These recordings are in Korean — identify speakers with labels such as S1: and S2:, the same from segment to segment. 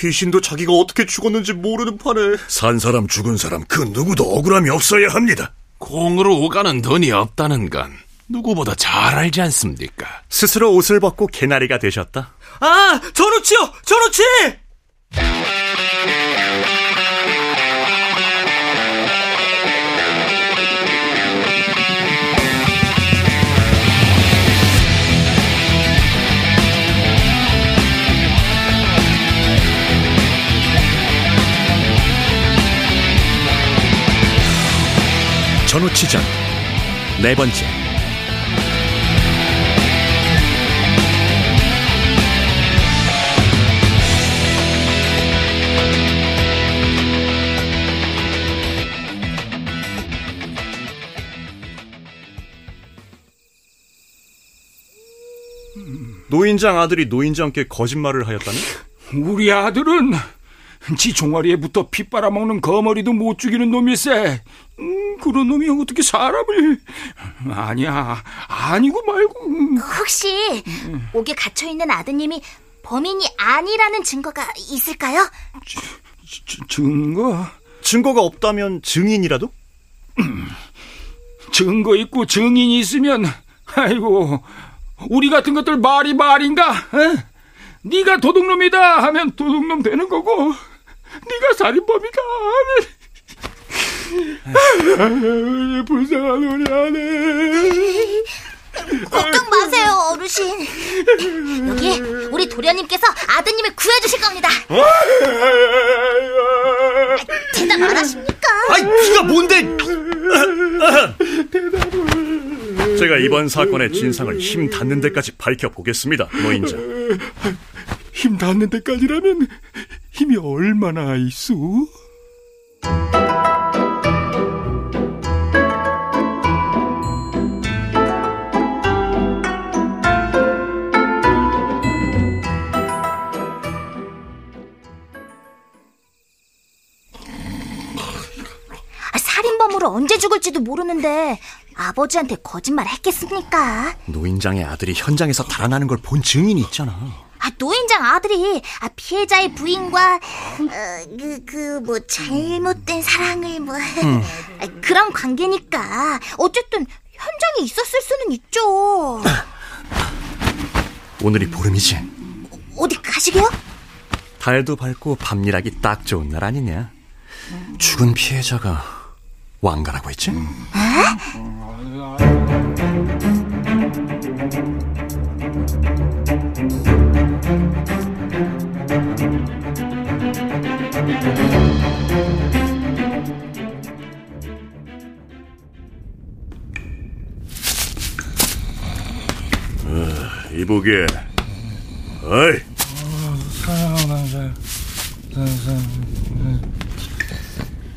S1: 귀신도 자기가 어떻게 죽었는지 모르는 판에
S2: 산 사람 죽은 사람 그 누구도 억울함이 없어야 합니다.
S3: 공으로 오가는 돈이 없다는 건 누구보다 잘 알지 않습니까?
S1: 스스로 옷을 벗고 개나리가 되셨다.
S4: 아, 전우치요! 전우치!
S1: 전우치전 네 번째. 노인장 아들이 노인장께 거짓말을 하였다니?
S5: 우리 아들은 지 종아리에 붙어 피 빨아먹는 거머리도 못 죽이는 놈일세. 음, 그런 놈이 어떻게 사람을... 아니야, 아니고 말고...
S6: 혹시 옥에 갇혀 있는 아드님이 범인이 아니라는 증거가 있을까요?
S5: 지- 증거?
S1: 증거가 없다면 증인이라도?
S5: 증거 있고 증인이 있으면 아이고 우리 같은 것들 말이 말인가? 에? 네가 도둑놈이다 하면 도둑놈 되는 거고 네가 살인범이다 하면 불쌍한 우리 아들
S6: 걱정 마세요, 어르신. 여기 우리 도련님께서 아드님을 구해주실 겁니다. 대답 안 하십니까?
S1: 아이, 네가 뭔데?
S2: 제가 이번 사건의 진상을 힘 닿는 데까지 밝혀보겠습니다, 노인장.
S5: 힘 닿는 데까지라면 힘이 얼마나 있어?
S6: 아, 살인범으로 언제 죽을지도 모르는데 아버지한테 거짓말 했겠습니까?
S1: 노인장의 아들이 현장에서 달아나는 걸 본 증인이 있잖아.
S6: 아, 노인장 아들이 아, 피해자의 부인과 어, 그, 그, 뭐, 잘못된 사랑을 뭐, 아, 그런 관계니까 어쨌든 현장에 있었을 수는 있죠.
S1: 오늘이 보름이지.
S6: 어디 가시게요?
S1: 달도 밝고 밤일하기 딱 좋은 날 아니냐? 죽은 피해자가 왕가라고 했지?
S2: 이 보게. 어이,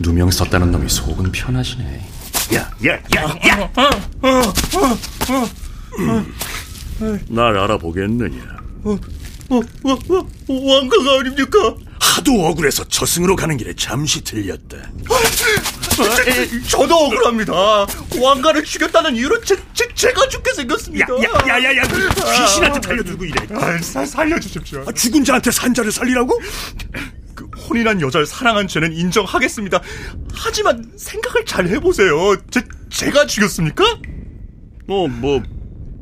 S1: 누명 썼다는 놈이 속은 편하시네.
S2: 야, 야, 야, 야! 날 알아보겠느냐?
S1: 왕가가 아닙니까?
S2: 하도 억울해서 저승으로 가는 길에 잠시 들렸다.
S1: 저도 억울합니다. 왕가를 죽였다는 이유로 제, 제, 제가 죽게 생겼습니다.
S2: 야, 야, 야, 야, 그 귀신한테 달려들고 이래.
S1: 아, 사- 살려주십시오.
S2: 아, 죽은 자한테 산 자를 살리라고?
S1: 그 혼인한 여자를 사랑한 죄는 인정하겠습니다. 하지만 생각을 잘 해보세요. 제, 제가 죽였습니까?
S2: 어, 뭐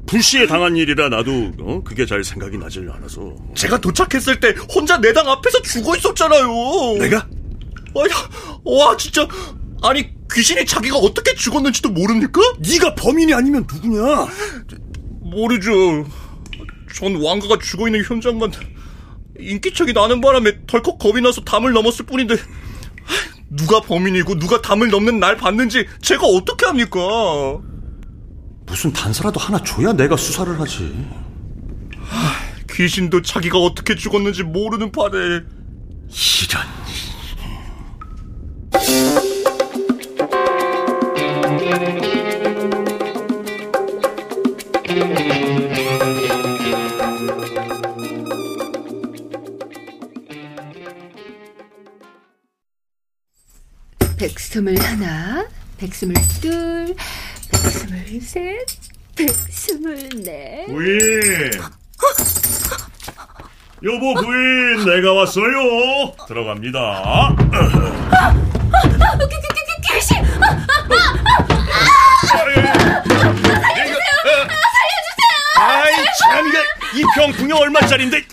S2: 불시에 당한 일이라 나도 어, 그게 잘 생각이 나질 않아서.
S1: 제가 도착했을 때 혼자 내 당 앞에서 죽어 있었잖아요.
S2: 내가?
S1: 와, 와 진짜 아니 귀신이 자기가 어떻게 죽었는지도 모릅니까?
S2: 네가 범인이 아니면 누구냐?
S1: 모르죠. 전 왕가가 죽어 있는 현장만 인기척이 나는 바람에 덜컥 겁이 나서 담을 넘었을 뿐인데 누가 범인이고 누가 담을 넘는 날 봤는지 제가 어떻게 합니까?
S7: 무슨 단서라도 하나 줘야 내가 수사를 하지.
S1: 귀신도 자기가 어떻게 죽었는지 모르는 판에
S7: 이런.
S8: 백스물 하나, 백스물 둘, 백스물 셋, 백스물 넷.
S2: 부인! 여보 부인, 내가 왔어요. 들어갑니다.
S8: 귀신!
S2: 아이 참 이게 이 병풍이 얼마짜린데?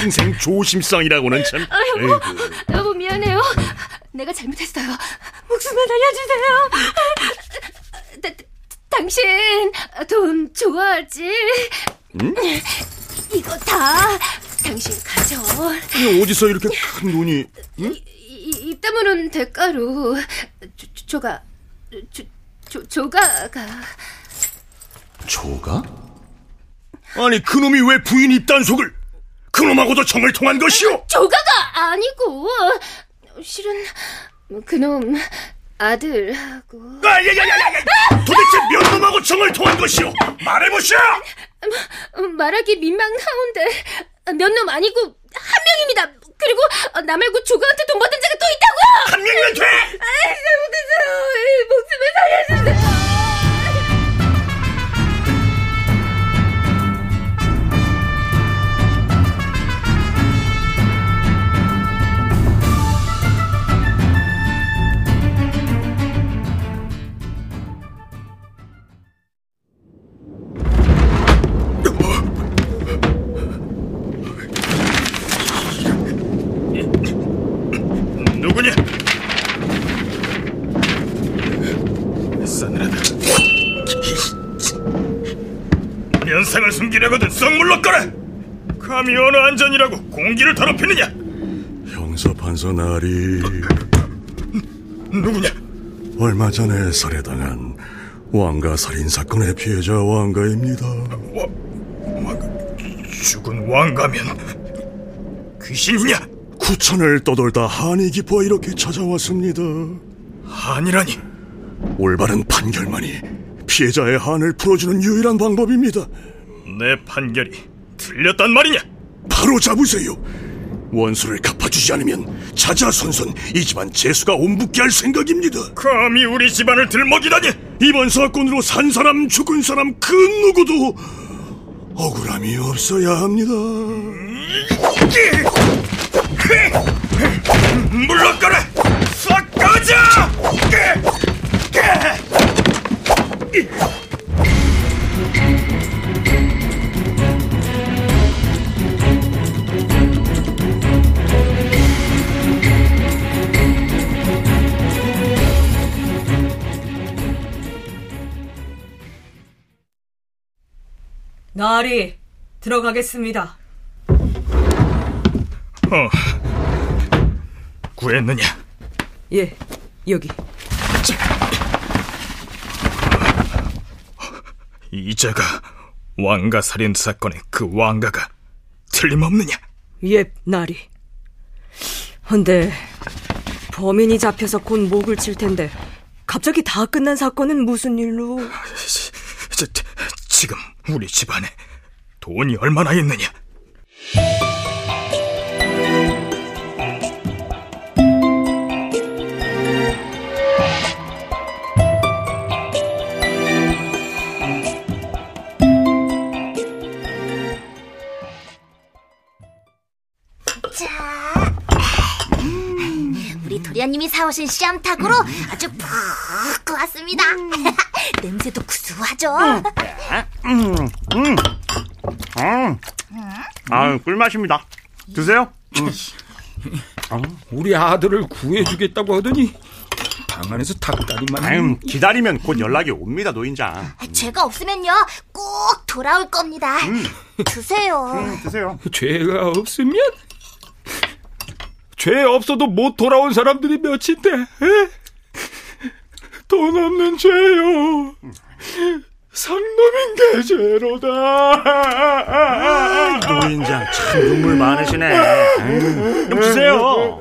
S2: 평생 조심성이라고는 참.
S8: 아,
S2: 에이구.
S8: 잘못했어요. 목숨을 날려주세요. 다, 다, 당신 돈 좋아하지? 이거 다 당신 가져.
S2: 이게 어디서 이렇게 큰 돈이?
S8: 이, 이, 입 다무는 대가로 조, 조- 조가 조, 조, 조가가
S2: 조가? 아니 그놈이 왜 부인 입단속을? 그놈하고도 정을 통한 것이오?
S8: 조가가 아니고 실은 그놈 아들하고
S2: 아야야 야 야! 도대체 몇 놈하고 정을 통한 것이오? 말해보시오!
S8: 말하기 민망하온데 몇 놈 아니고 한 명입니다. 그리고 나 말고 조가한테 돈 받은 자가 또 있다고요.
S2: 한 명이면 돼!
S8: 아이 잘못했어요. 목숨을 살려주세요.
S9: 더럽히느냐?
S2: 형사 판사 나리
S9: 누구냐?
S2: 얼마 전에 살해당한 왕가 살인 사건의 피해자 왕가입니다.
S9: 죽은 왕가면 귀신이냐?
S2: 구천을 떠돌다 한이 깊어 이렇게 찾아왔습니다.
S9: 한이라니.
S2: 올바른 판결만이 피해자의 한을 풀어주는 유일한 방법입니다.
S9: 내 판결이 틀렸단 말이냐?
S2: 바로 잡으세요. 원수를 갚아주지 않으면 자자손손 이 집안 재수가 옴붙게 할 생각입니다.
S9: 감히 우리 집안을 들먹이다니!
S2: 이번 사건으로 산 사람 죽은 사람 그 누구도 억울함이 없어야 합니다.
S9: 물러가라!
S10: 나리 들어가겠습니다.
S9: 어. 구했느냐?
S10: 예, 여기.
S9: 이자가 왕가 살인 사건의 그 왕가가 틀림없느냐?
S10: 예, 나리. 헌데 범인이 잡혀서 곧 목을 칠 텐데 갑자기 다 끝난 사건은 무슨 일로?
S9: 저, 지금 우리 집안에 돈이 얼마나 있느냐?
S6: 도련님이 사오신 씨암탉으로 아주 푹 구웠습니다. 냄새도 구수하죠?
S1: 아, 꿀맛입니다. 드세요.
S5: 우리 아들을 구해주겠다고 하더니 방 안에서 닭다리만
S1: 아유, 기다리면 곧 연락이 옵니다, 노인장.
S6: 제가 없으면요, 꼭 돌아올 겁니다. 드세요.
S1: 드세요.
S5: 죄가 없으면 죄 없어도 못 돌아온 사람들이 몇인데 에? 돈 없는 죄요 상놈인 게 죄로다
S1: 노인장 참 눈물 많으시네. 아유, 좀 드세요.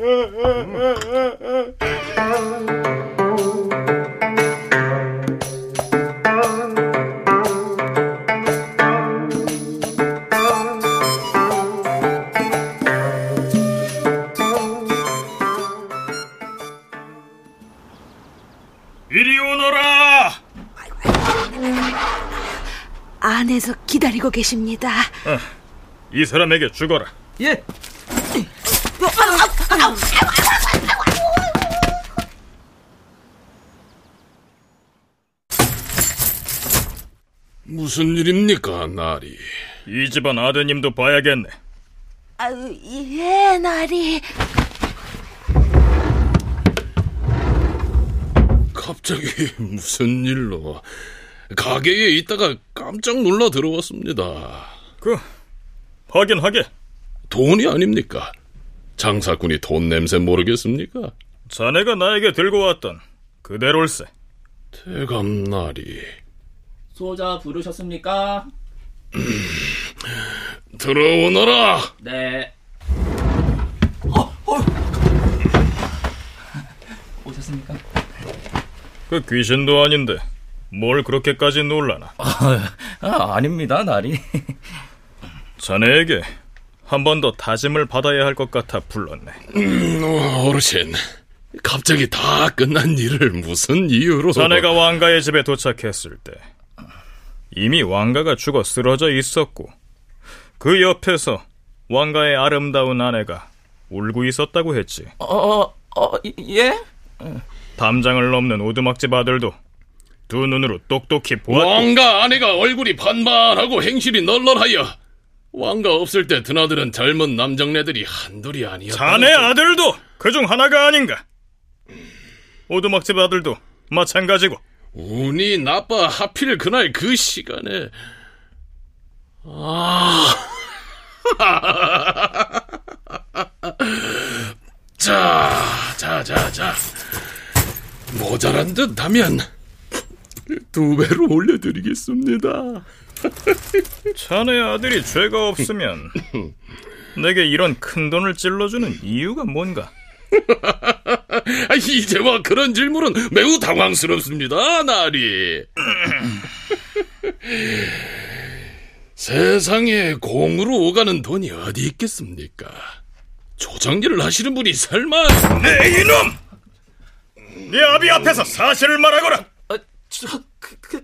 S11: 기다리고 계십니다.
S9: 이 사람에게 죽어라.
S4: 예.
S3: 무슨 일입니까, 나리?
S9: 이 집안 아드님도 봐야겠네.
S11: 아유, 예, 나리.
S3: 갑자기 무슨 일로 가게에 있다가 깜짝 놀라 들어왔습니다.
S9: 그 하긴 하게.
S3: 돈이 아닙니까? 장사꾼이 돈 냄새 모르겠습니까?
S9: 자네가 나에게 들고 왔던 그대로일세.
S3: 대감 나리
S12: 소자 부르셨습니까?
S3: 들어오너라.
S12: 네. 오셨습니까?
S9: 그 귀신도 아닌데 뭘 그렇게까지 놀라나?
S12: 아, 아닙니다, 나리.
S9: 자네에게 한 번 더 다짐을 받아야 할 것 같아 불렀네.
S3: 음, 어, 어르신, 갑자기 다 끝난 일을 무슨 이유로?
S9: 자네가 왕가의 집에 도착했을 때 이미 왕가가 죽어 쓰러져 있었고 그 옆에서 왕가의 아름다운 아내가 울고 있었다고 했지.
S12: 어, 어, 예?
S9: 담장을 넘는 오두막집 아들도 두 눈으로 똑똑히 보았고
S3: 왕가 아내가 얼굴이 반반하고 행실이 널널하여 왕가 없을 때 드나드는 젊은 남정네들이 한둘이 아니었다.
S9: 자네 아들도 그중 하나가 아닌가? 오두막집 아들도 마찬가지고
S3: 운이 나빠 하필 그날 그 시간에 아. 자, 자, 자, 자. 모자란 듯 하면 두 배로 올려드리겠습니다.
S9: 자네 아들이 죄가 없으면 내게 이런 큰 돈을 찔러주는 이유가 뭔가?
S3: 아, 이제와 그런 질문은 매우 당황스럽습니다, 나리. 세상에 공으로 오가는 돈이 어디 있겠습니까? 조정기를 하시는 분이 설마
S9: 네 이놈! 네 아비 앞에서 사실을 말하거라.
S12: 저, 그, 그,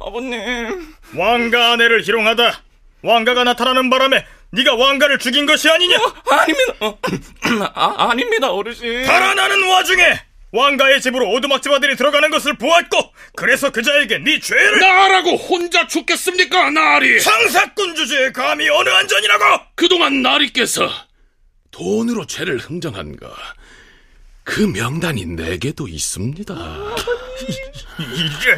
S12: 아버님.
S9: 왕가 아내를 희롱하다 왕가가 나타나는 바람에 네가 왕가를 죽인 것이 아니냐?
S12: 아닙니다. 어, 아, 아닙니다, 어르신.
S9: 달아나는 와중에 왕가의 집으로 오두막집 아들이 들어가는 것을 보았고 그래서 그자에게 네 죄를
S3: 나라고 혼자 죽겠습니까, 나리?
S9: 상사꾼 주제에 감히 어느 안전이라고?
S3: 그동안 나리께서 돈으로 죄를 흥정한가? 그 명단이 내게도 있습니다.
S9: 이게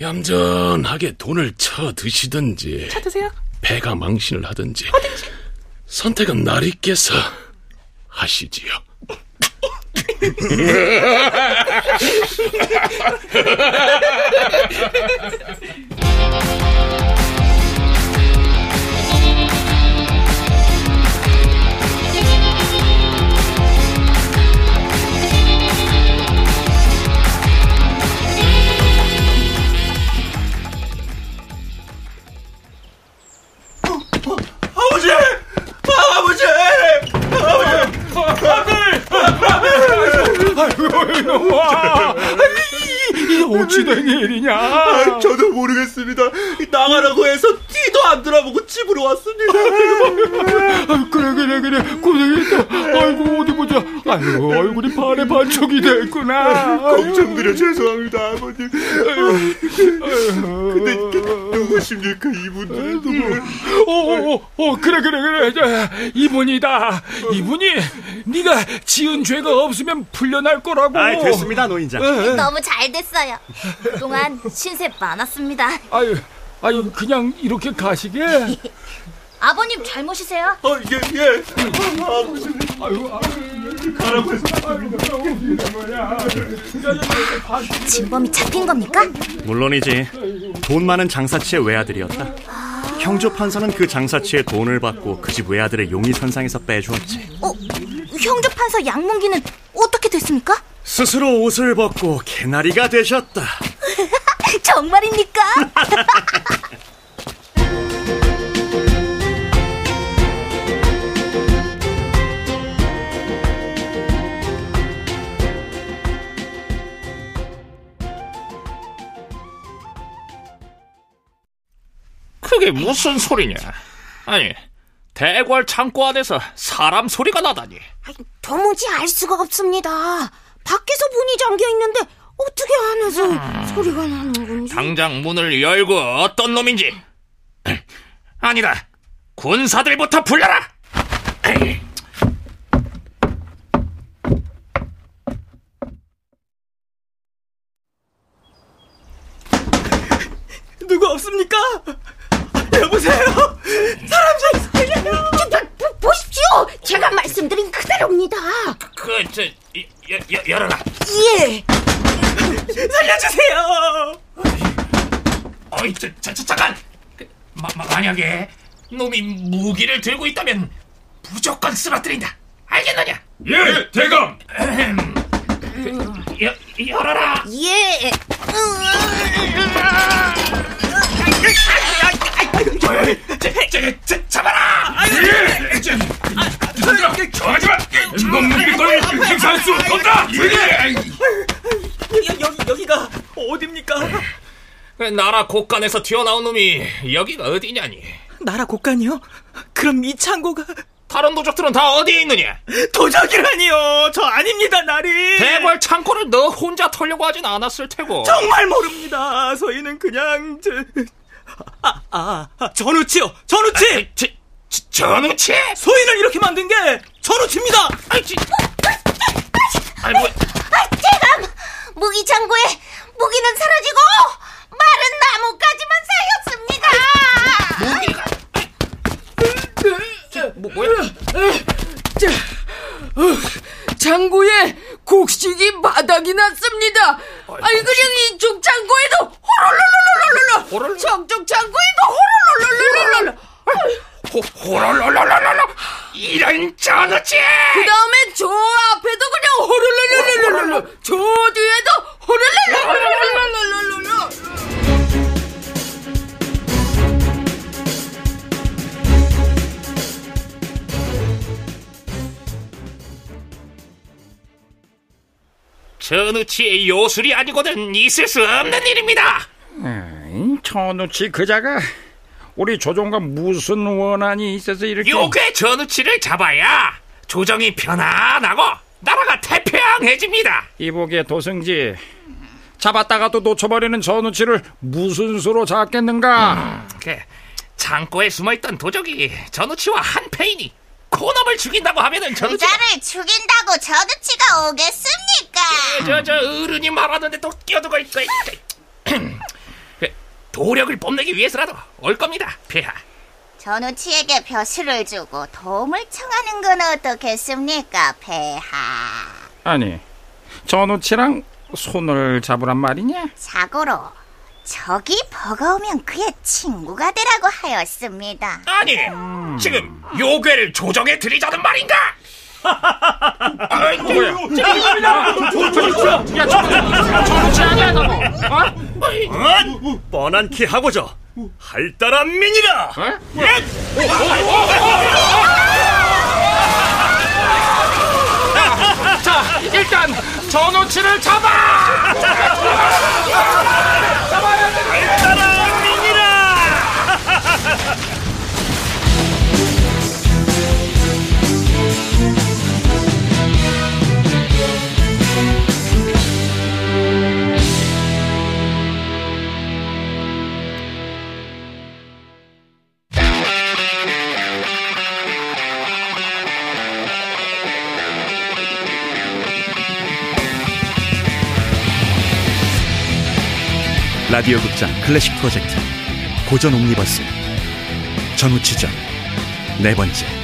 S3: 얌전하게 돈을 쳐 드시든지
S12: 찾으세요.
S3: 배가 망신을 하든지 선택은 나리께서 하시지요.
S5: 반에 반쪽이 됐구나.
S9: 걱정드려 죄송합니다, 아버님. 근데 누구십니까, 이분들?
S5: 누구? 어, 어, 어, 어, 그래, 그래, 그래. 자, 이분이다. 이분이 네가 지은 죄가 없으면 풀려날 거라고.
S1: 아이, 됐습니다, 노인장.
S6: 너무 잘 됐어요. 그동안 신세 많았습니다.
S5: 아유, 아유, 그냥 이렇게 가시게.
S6: 아버님 잘못이세요.
S9: 어, 예, 예. 아버지.
S5: 아유, 아유,
S9: 가라고 해서.
S6: 진범이 잡힌 겁니까?
S1: 물론이지. 돈 많은 장사치의 외아들이었다. 형조 판사는 그 장사치의 돈을 받고 그 집 외아들을 용의선상에서 빼주었지.
S6: 어, 형조 판사 양문기는 어떻게 됐습니까?
S1: 스스로 옷을 벗고 개나리가 되셨다.
S6: 정말입니까?
S12: 이게 무슨 소리냐? 아니, 대궐 창고 안에서 사람 소리가 나다니.
S6: 도무지 알 수가 없습니다. 밖에서 문이 잠겨 있는데 어떻게 안에서 소리가 나는 건지.
S12: 당장 문을 열고 어떤 놈인지. 아니다. 군사들부터 불러라.
S4: 누구 없습니까? 여보세요? 사람 좀 살려요.
S6: 보, 보십시오. 제가 말씀드린 그대로입니다.
S12: 그, 저, 이, 여, 여, 열어라.
S6: 예.
S4: 살려주세요.
S12: 어이, 저, 저, 저, 잠깐! 그, 마, 마, 만약에 놈이 무기를 들고 있다면 무조건 쓰러뜨린다. 알겠느냐?
S5: 예, 대감.
S12: 여, 열어라!
S6: 예.
S12: 잡아라!
S5: 예, 저, 얘들아, 저하지 마. 이건 무기 걸 행사할 수 없다. 예.
S4: 여, 여기, 여기가 어딥니까?
S12: 그 나라 곳간에서 튀어나온 놈이 여기가 어디냐니?
S4: 나라 곳간이요? 그럼 이 창고가
S12: 다른 도적들은 다 어디에 있느냐?
S4: 도적이라니요. 저 아닙니다, 나리.
S12: 대궐 창고를 너 혼자 털려고 하진 않았을 테고.
S4: 정말 모릅니다. 저희는 그냥 저... 아, 아, 아 전우치요. 전우치.
S12: 저, 저, 전우치?
S4: 소인을 이렇게 만든 게 전우치입니다.
S12: 아이, 지, 아이, 뭐,
S6: 아, 대감! 무기 창고에 무기는 사라지고 마른 나무까지만 살렸습니다.
S12: 무기가. 저, 뭐, 뭐야?
S11: 창고에 곡식이 바닥이 났습니다. 아니 그냥 이쪽 창고에도 호롤롤롤롤롤 저쪽 창고에도 호롤롤롤롤롤
S12: 호, 호롤롤롤롤롤 이런 전우치!
S11: 그 다음에 저
S12: 전우치의 요술이 아니고는 있을 수 없는 일입니다.
S5: 이 천우치 그자가 우리 조정과 무슨 원한이 있어서 이렇게
S12: 요괴 전우치를 잡아야 조정이 편안하고 나라가 태평해집니다.
S5: 이복의 도승지 잡았다가도 놓쳐버리는 전우치를 무슨 수로 잡겠는가?
S12: 그 창고에 숨어있던 도적이 전우치와 한패이니 코놈을 죽인다고 하면은 전우치
S6: 부자를 죽인다고 저두치가 오겠습니까?
S12: 저저 어른이 말하는데 또 끼어들고 있고 그, 도력을 뽐내기 위해서라도 올 겁니다 폐하
S6: 전우치에게 벼슬을 주고 도움을 청하는 건 어떻겠습니까, 폐하?
S5: 아니 전우치랑 손을 잡으란 말이냐?
S6: 자고로 적이 버거우면 그의 친구가 되라고 하였습니다.
S12: 아니 지금 요괴를 조정해 드리자는 말인가? 아이고,
S5: 전우치 아니야 너? 어?
S1: 뻔한 키 하고저 할따란 민이라.
S5: 자 일단 전우치를 잡아!
S4: 라디오 극장 클래식 프로젝트 고전 옴니버스. 전우치전. 네 번째